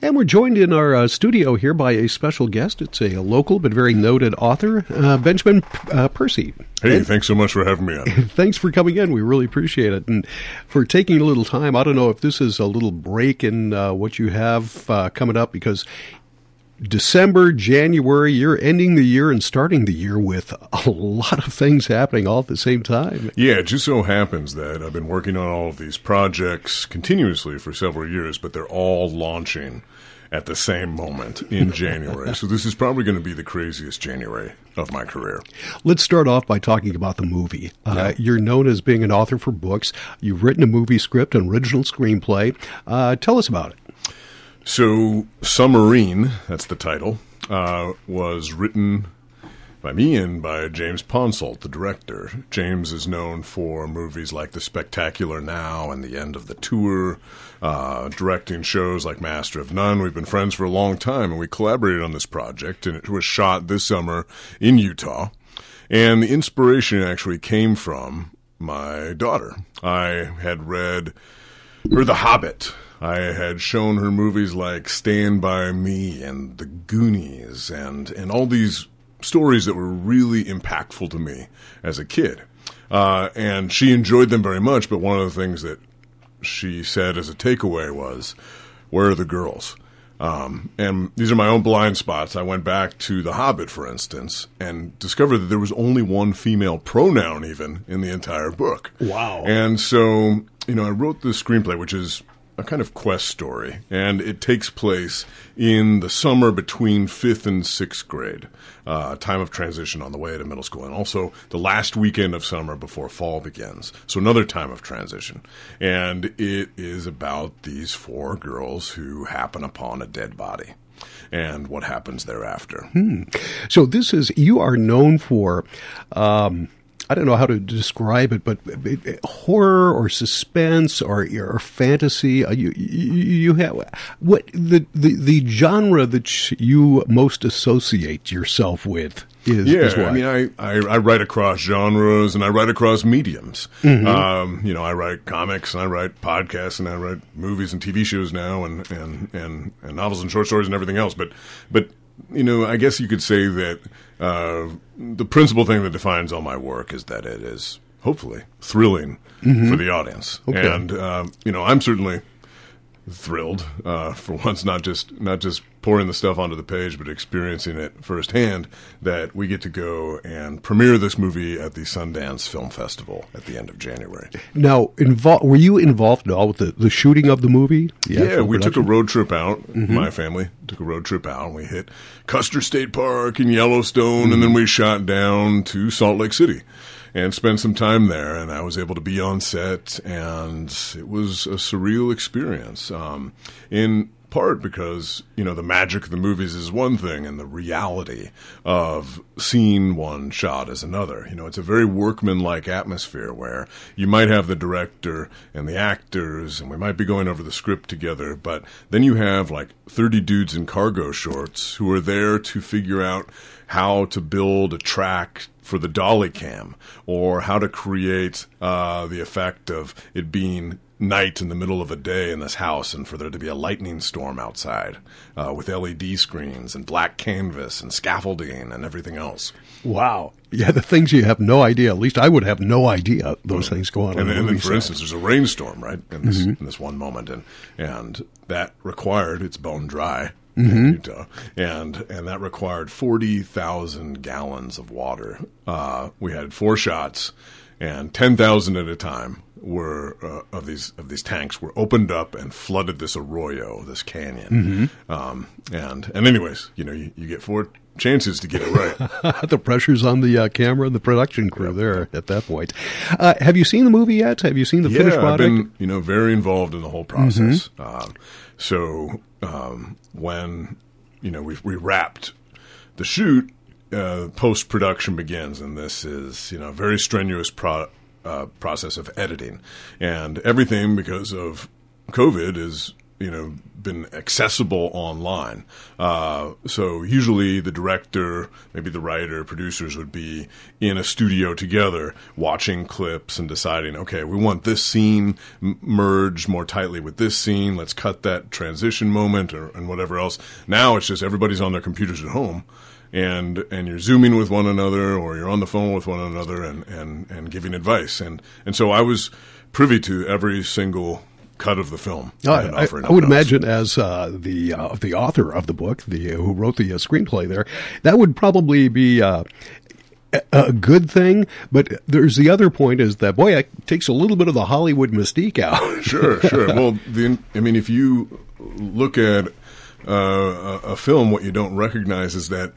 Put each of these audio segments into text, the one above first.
And we're joined in our uh, studio here by a special guest. It's a local but very noted author, uh, Benjamin uh, Percy. Hey, and thanks so much for having me on. Thanks for coming in. We really appreciate it. And for taking a little time. I don't know if this is a little break in uh, what you have uh, coming up because December, January, you're ending the year and starting the year with a lot of things happening all at the same time. Yeah, it just so happens that I've been working on all of these projects continuously for several years, but they're all launching at the same moment in January. so this is probably going to be the craziest January of my career. Let's start off by talking about the movie. Uh. You're known as being an author for books. You've written a movie script, an original screenplay. Uh, tell us about it. So, Summering, that's the title, uh, was written by me and by James Ponsoldt, the director. James is known for movies like The Spectacular Now and The End of the Tour, uh, directing shows like Master of None. We've been friends for a long time, and we collaborated on this project, and it was shot this summer in Utah. And the inspiration actually came from my daughter. I had read her The Hobbit I had shown her movies like Stand By Me and The Goonies and, and all these stories that were really impactful to me as a kid. Uh, and she enjoyed them very much, but one of the things that she said as a takeaway was, Where are the girls? Um, and these are my own blind spots. I went back to The Hobbit, for instance, and discovered that there was only one female pronoun even in the entire book. Wow. And so, you know, I wrote this screenplay, which is a kind of quest story, and it takes place in the summer between fifth and sixth grade, uh, time of transition on the way to middle school, and also the last weekend of summer before fall begins. So another time of transition, and it is about these four girls who happen upon a dead body and what happens thereafter. Hmm. So this is you are known for. Um, I don't know how to describe it, but horror or suspense or, or fantasy. Uh, you, you, you have what the, the the genre that you most associate yourself with is. Yeah, is I mean, I, I, I write across genres and I write across mediums. Mm-hmm. Um, you know, I write comics and I write podcasts and I write movies and TV shows now and and and, and novels and short stories and everything else. But but you know, I guess you could say that uh, the principal thing that defines all my work is that it is hopefully thrilling mm-hmm. for the audience. Okay. And um, you know, I'm certainly thrilled uh, for once, not just not just pouring the stuff onto the page, but experiencing it firsthand. That we get to go and premiere this movie at the Sundance Film Festival at the end of January. Now, invo- were you involved at all with the, the shooting of the movie? The yeah, we took a road trip out. Mm-hmm. My family took a road trip out, and we hit Custer State Park and Yellowstone, mm-hmm. and then we shot down to Salt Lake City and spent some time there. And I was able to be on set, and it was a surreal experience. Um, in part because you know the magic of the movies is one thing and the reality of seeing one shot is another. You know it's a very workmanlike atmosphere where you might have the director and the actors and we might be going over the script together but then you have like 30 dudes in cargo shorts who are there to figure out how to build a track for the dolly cam or how to create uh, the effect of it being night in the middle of a day in this house and for there to be a lightning storm outside uh, with LED screens and black canvas and scaffolding and everything else. Wow. Yeah, the things you have no idea. At least I would have no idea those mm-hmm. things go on. And, on and then, for instance, there's a rainstorm, right, in this, mm-hmm. in this one moment. And, and that required, it's bone dry. Mm-hmm. Utah, and and that required forty thousand gallons of water. Uh, we had four shots, and ten thousand at a time were uh, of these of these tanks were opened up and flooded this arroyo, this canyon. Mm-hmm. Um, and and anyways, you know, you, you, get four chances to get it right. the pressure's on the uh, camera and the production crew yep. there at that point. Uh, have you seen the movie yet? Have you seen the yeah, finished product? I've been you know very involved in the whole process. Mm-hmm. Um, so um, when you know we we wrapped the shoot. Uh, post production begins, and this is you know very strenuous pro- uh, process of editing, and everything because of COVID is you know been accessible online. Uh, so usually the director, maybe the writer, producers would be in a studio together watching clips and deciding, okay, we want this scene m- merged more tightly with this scene. Let's cut that transition moment or and whatever else. Now it's just everybody's on their computers at home and and you're zooming with one another or you're on the phone with one another and and and giving advice and and so I was privy to every single cut of the film. I, I, I would imagine, as uh, the uh, the author of the book, the who wrote the uh, screenplay, there, that would probably be. Uh, a good thing, but there's the other point is that boy, it takes a little bit of the Hollywood mystique out. sure, sure. Well, the, I mean, if you look at uh, a film, what you don't recognize is that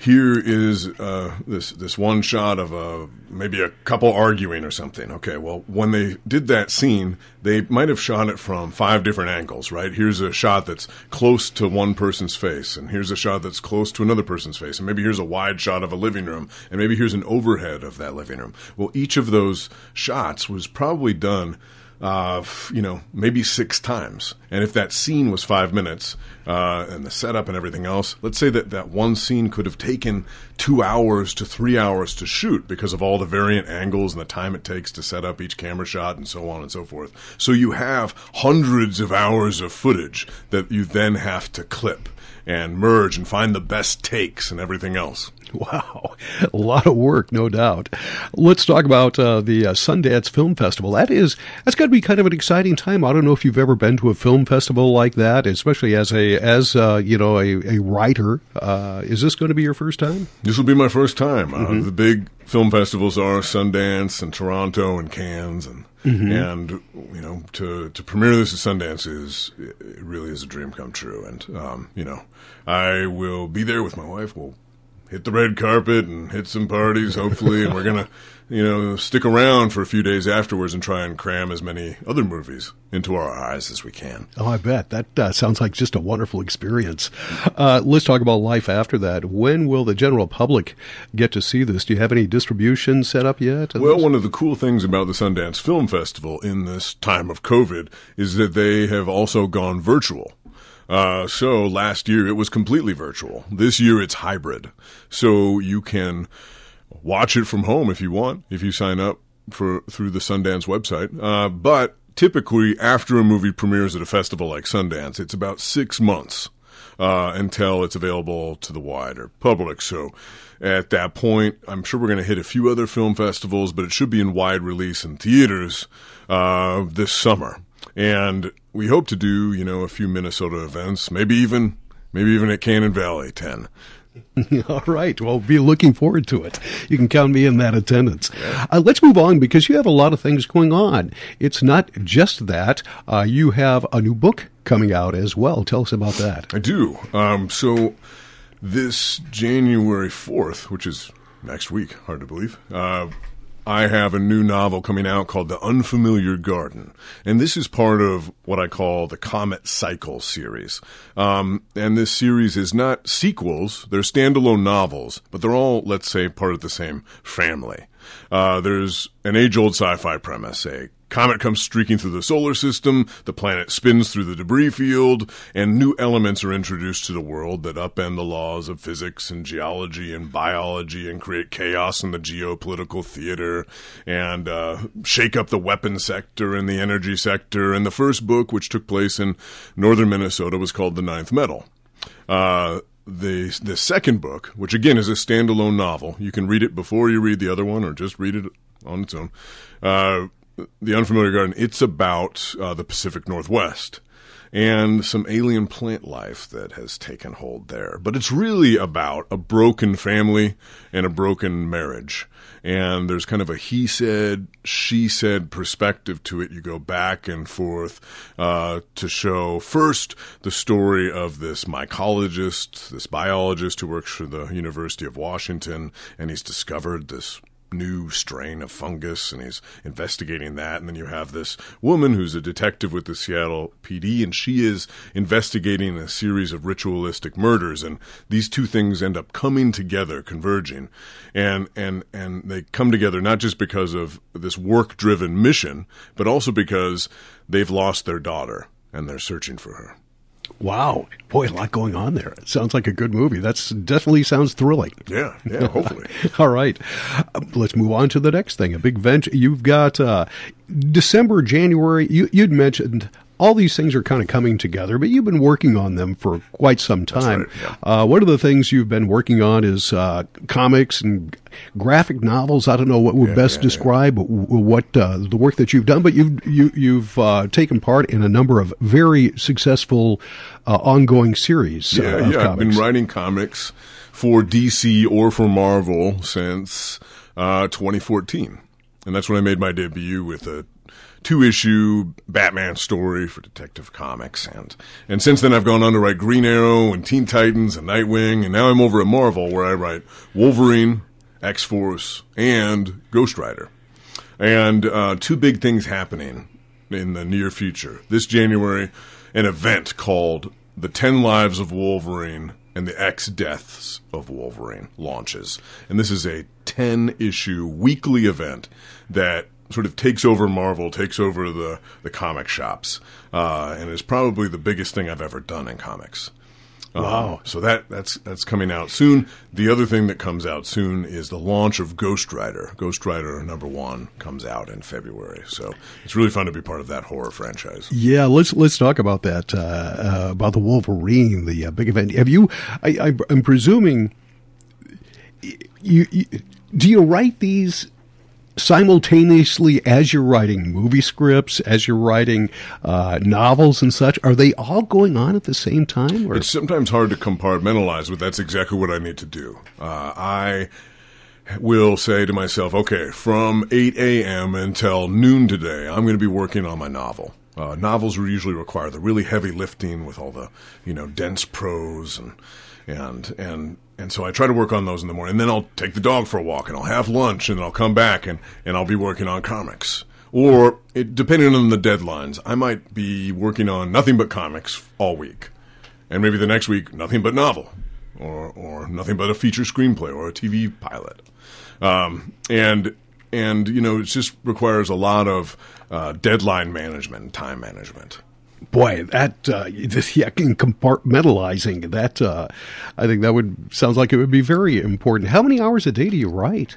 here is uh, this this one shot of a maybe a couple arguing or something. Okay, well, when they did that scene, they might have shot it from five different angles. Right? Here's a shot that's close to one person's face, and here's a shot that's close to another person's face, and maybe here's a wide shot of a living room, and maybe here's an overhead of that living room. Well, each of those shots was probably done uh, you know, maybe six times. And if that scene was five minutes uh, and the setup and everything else, let's say that that one scene could have taken two hours to three hours to shoot because of all the variant angles and the time it takes to set up each camera shot and so on and so forth. So you have hundreds of hours of footage that you then have to clip and merge and find the best takes and everything else. Wow, a lot of work, no doubt. Let's talk about uh, the uh, Sundance Film Festival. That is, that's got to be kind of an exciting time. I don't know if you've ever been to a film festival like that, especially as a as uh, you know a, a writer. Uh, is this going to be your first time? This will be my first time. Uh, mm-hmm. the big film festivals are Sundance and Toronto and Cannes and. Mm-hmm. And you know, to to premiere this at Sundance is it really is a dream come true. And um, you know, I will be there with my wife. We'll hit the red carpet and hit some parties, hopefully, and we're gonna, you know, stick around for a few days afterwards and try and cram as many other movies into our eyes as we can. Oh, I bet that uh, sounds like just a wonderful experience. Uh, let's talk about life after that. When will the general public get to see this? Do you have any distribution set up yet? Well, this? one of the cool things about the Sundance Film Festival in this time of COVID is that they have also gone virtual. Uh, so last year it was completely virtual. This year it's hybrid. So you can watch it from home if you want, if you sign up for through the Sundance website. Uh, but typically after a movie premieres at a festival like Sundance, it's about six months. Uh, until it's available to the wider public. So at that point, I'm sure we're going to hit a few other film festivals, but it should be in wide release in theaters uh, this summer. And we hope to do, you know, a few Minnesota events, maybe even maybe even at Cannon Valley 10. All right. Well, be looking forward to it. You can count me in that attendance. Uh, let's move on because you have a lot of things going on. It's not just that. Uh, you have a new book coming out as well. Tell us about that. I do. Um, so this January 4th, which is next week, hard to believe, uh, I have a new novel coming out called The Unfamiliar Garden. And this is part of what I call the Comet Cycle series. Um, and this series is not sequels, they're standalone novels, but they're all, let's say, part of the same family. Uh, there's an age old sci fi premise, a Comet comes streaking through the solar system, the planet spins through the debris field, and new elements are introduced to the world that upend the laws of physics and geology and biology and create chaos in the geopolitical theater and uh, shake up the weapons sector and the energy sector. And the first book, which took place in northern Minnesota, was called The Ninth Metal. Uh, the the second book, which again is a standalone novel, you can read it before you read the other one, or just read it on its own. Uh, the Unfamiliar Garden, it's about uh, the Pacific Northwest and some alien plant life that has taken hold there. But it's really about a broken family and a broken marriage. And there's kind of a he said, she said perspective to it. You go back and forth uh, to show first the story of this mycologist, this biologist who works for the University of Washington, and he's discovered this new strain of fungus and he's investigating that. And then you have this woman who's a detective with the Seattle PD and she is investigating a series of ritualistic murders. And these two things end up coming together, converging. And, and, and they come together not just because of this work driven mission, but also because they've lost their daughter and they're searching for her. Wow, boy, a lot going on there. It sounds like a good movie. That's definitely sounds thrilling. Yeah, yeah, hopefully. All right, uh, let's move on to the next thing. A big venture. You've got uh, December, January. You, you'd mentioned all these things are kind of coming together, but you've been working on them for quite some time. Right, yeah. uh, one of the things you've been working on is uh, comics and graphic novels. I don't know what would Yeah, best yeah, describe what uh, the work that you've done, but you've you, you've uh, taken part in a number of very successful uh, ongoing series. uh, Yeah, yeah. I've been writing comics for DC or for Marvel since uh, 2014, and that's when I made my debut with a two-issue Batman story for Detective Comics, and and since then I've gone on to write Green Arrow and Teen Titans and Nightwing, and now I'm over at Marvel where I write Wolverine, X Force, and Ghost Rider. And uh, two big things happening in the near future. This January, an event called The 10 Lives of Wolverine and the X Deaths of Wolverine launches. And this is a 10 issue weekly event that sort of takes over Marvel, takes over the, the comic shops, uh, and is probably the biggest thing I've ever done in comics. Wow. Um, so that that's that's coming out soon. The other thing that comes out soon is the launch of Ghost Rider. Ghost Rider number one comes out in February. So it's really fun to be part of that horror franchise. Yeah, let's let's talk about that uh, uh, about the Wolverine, the uh, big event. Have you? I, I, I'm presuming you, you do you write these simultaneously as you're writing movie scripts, as you're writing uh, novels and such? Are they all going on at the same time? Or? It's sometimes hard to compartmentalize, but that's exactly what I need to do. Uh, I will say to myself, okay, from 8 a.m. until noon today, I'm going to be working on my novel. Uh, novels usually require the really heavy lifting with all the, you know, dense prose and and and and so I try to work on those in the morning. And then I'll take the dog for a walk and I'll have lunch and then I'll come back and and I'll be working on comics. Or it, depending on the deadlines, I might be working on nothing but comics all week, and maybe the next week nothing but novel, or or nothing but a feature screenplay or a TV pilot, um, and and you know it just requires a lot of uh, deadline management time management. Boy, that uh, this, in compartmentalizing that, uh, I think that would sounds like it would be very important. How many hours a day do you write?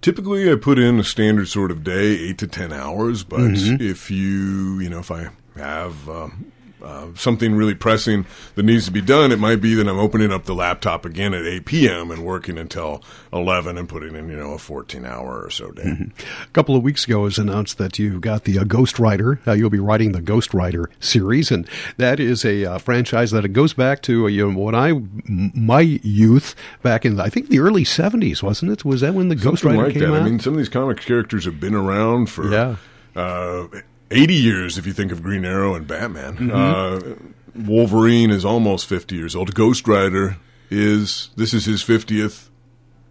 Typically, I put in a standard sort of day, eight to ten hours. But if you, you know, if I have um, uh, something really pressing that needs to be done, it might be that I'm opening up the laptop again at 8 p.m. and working until 11 and putting in, you know, a 14 hour or so day. A couple of weeks ago, it was announced that you've got the uh, Ghost Rider. Uh, you'll be writing the Ghost Rider series, and that is a uh, franchise that it goes back to uh, you know when I m- my youth back in I think the early '70s, wasn't it? Was that when the Ghost Rider like came that. out? I mean, some of these comic characters have been around for Yeah. uh, 80 years if you think of Green Arrow and Batman. Mm-hmm. Uh, Wolverine is almost 50 years old. Ghost Rider is, this is his 50th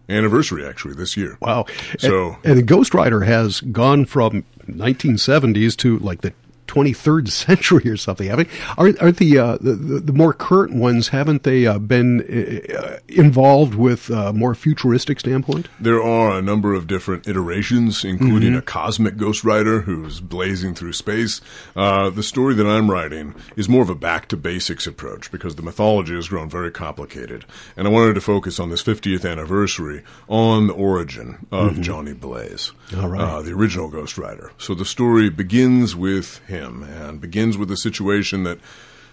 anniversary actually this year. wow. So- and, and Ghost Rider has gone from 1970s to like the 23rd century or something. Haven't aren't, aren't the, uh, the the more current ones? Haven't they uh, been uh, involved with uh, more futuristic standpoint? There are a number of different iterations, including a cosmic Ghost Rider who's blazing through space. Uh, the story that I'm writing is more of a back to basics approach because the mythology has grown very complicated. And I wanted to focus on this 50th anniversary on the origin of Johnny Blaze, All right. uh, the original Ghost Rider. So the story begins with him and begins with a situation that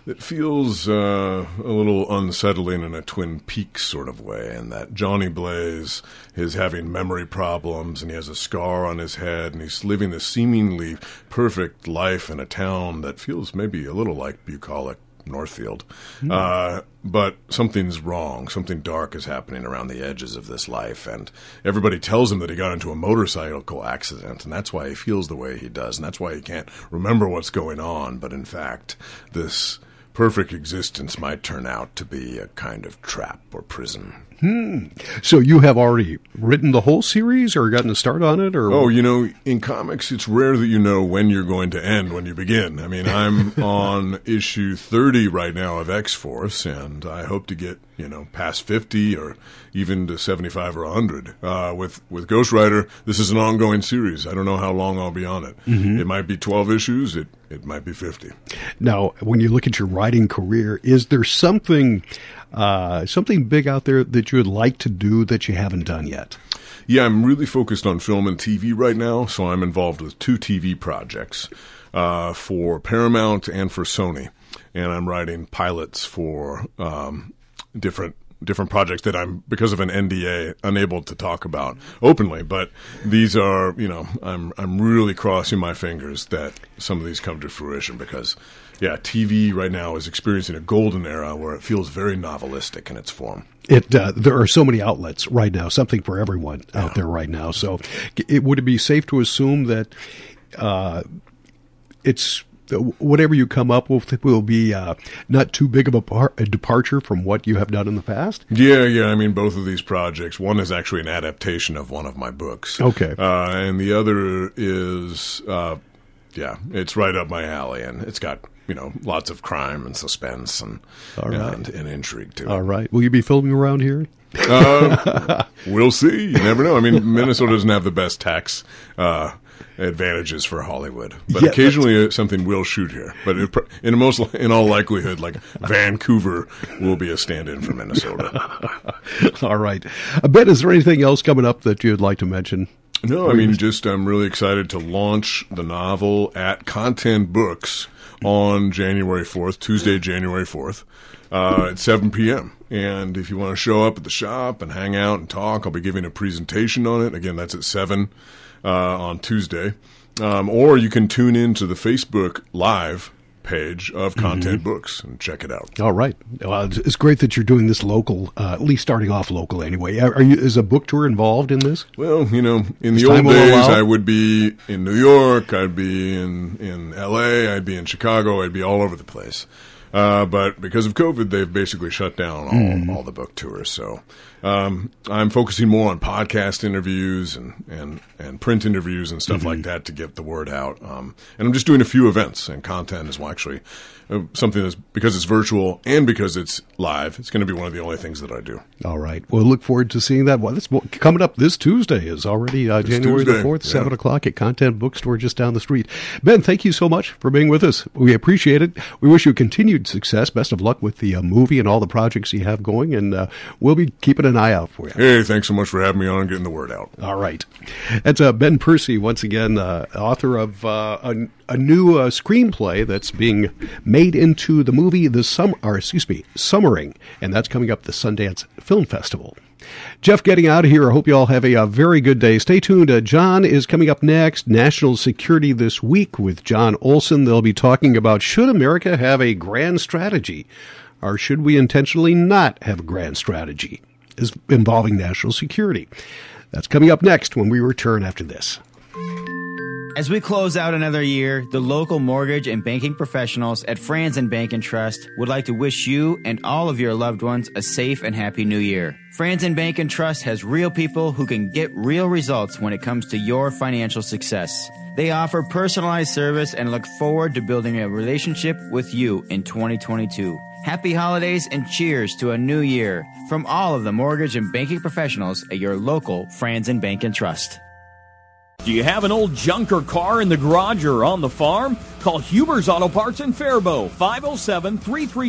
that feels uh, a little unsettling in a Twin Peaks sort of way, and that Johnny Blaze is having memory problems, and he has a scar on his head, and he's living this seemingly perfect life in a town that feels maybe a little like bucolic Northfield. Uh, but something's wrong. Something dark is happening around the edges of this life. And everybody tells him that he got into a motorcycle accident. And that's why he feels the way he does. And that's why he can't remember what's going on. But in fact, this perfect existence might turn out to be a kind of trap or prison. So you have already written the whole series, or gotten a start on it, or Oh, you know, in comics, it's rare that you know when you're going to end when you begin. I mean, I'm on issue 30 right now of X Force, and I hope to get, you know, past 50 or even to 75 or 100. Uh, with, with Ghost Rider, this is an ongoing series. I don't know how long I'll be on it. It might be 12 issues. It it might be 50. Now, when you look at your writing career, is there something uh, something big out there that you would like to do that you haven't done yet? Yeah, I'm really focused on film and TV right now, so I'm involved with two TV projects uh, for Paramount and for Sony, and I'm writing pilots for um, different different projects that I'm because of an NDA unable to talk about openly. But these are, you know, I'm I'm really crossing my fingers that some of these come to fruition because, yeah, TV right now is experiencing a golden era where it feels very novelistic in its form. It uh, there are so many outlets right now, something for everyone out yeah. there right now. So, it, would it be safe to assume that uh, it's whatever you come up with will be uh, not too big of a, par- a, departure from what you have done in the past. Yeah, yeah. I mean, both of these projects. One is actually an adaptation of one of my books. Okay, uh, and the other is, uh, yeah, it's right up my alley, and it's got you know lots of crime and suspense and right. and, and, intrigue too. All right. Will you be filming around here? uh, we'll see. You never know. I mean, Minnesota doesn't have the best tax uh, advantages for Hollywood, but yeah, occasionally something will shoot here. But it, in most, in all likelihood, like Vancouver will be a stand-in for Minnesota. all right, uh, Ben, is there anything else coming up that you'd like to mention? No, I mean, just I'm really excited to launch the novel at Content Books on January 4th, Tuesday, January 4th, uh, at 7 p.m. And if you want to show up at the shop and hang out and talk, I'll be giving a presentation on it. Again, that's at 7 uh, on Tuesday. Um, or you can tune in to the Facebook Live page of content mm-hmm. books and check it out. All right. Well, it's great that you're doing this local, uh, at least starting off local anyway. Are you, is a book tour involved in this? Well, you know, in the old days, I would be in New York, I'd be in, in LA, I'd be in Chicago, I'd be all over the place. Uh, but because of COVID, they've basically shut down all, mm. all the book tours. So um, I'm focusing more on podcast interviews and, and, and print interviews and stuff mm-hmm. like that to get the word out. Um, and I'm just doing a few events, and content is actually uh, something that's because it's virtual and because it's live. It's going to be one of the only things that I do. All right. We'll look forward to seeing that. Well, that's coming up this Tuesday is already uh, January Tuesday. the 4th, yeah. 7 o'clock at Content Bookstore just down the street. Ben, thank you so much for being with us. We appreciate it. We wish you continued success. Best of luck with the uh, movie and all the projects you have going, and uh, we'll be keeping an eye out for you. Hey, thanks so much for having me on and getting the word out. All right. That's uh, Ben Percy, once again, uh, author of uh, a, a, new uh, screenplay that's being made into the movie The Sum, or excuse me, Summering, and that's coming up the Sundance Film Festival. Jeff, getting out of here. I hope you all have a, a very good day. Stay tuned. Uh, John is coming up next. National Security This Week with John Olson. They'll be talking about should America have a grand strategy? Or should we intentionally not have a grand strategy? involving national security. That's coming up next when we return after this. As we close out another year, the local mortgage and banking professionals at Frandsen Bank and Trust would like to wish you and all of your loved ones a safe and happy new year. Frandsen Bank and Trust has real people who can get real results when it comes to your financial success. They offer personalized service and look forward to building a relationship with you in 2022. Happy holidays and cheers to a new year from all of the mortgage and banking professionals at your local Frandsen Bank and Trust. Do you have an old junker car in the garage or on the farm? Call Huber's Auto Parts in Faribault, 507 33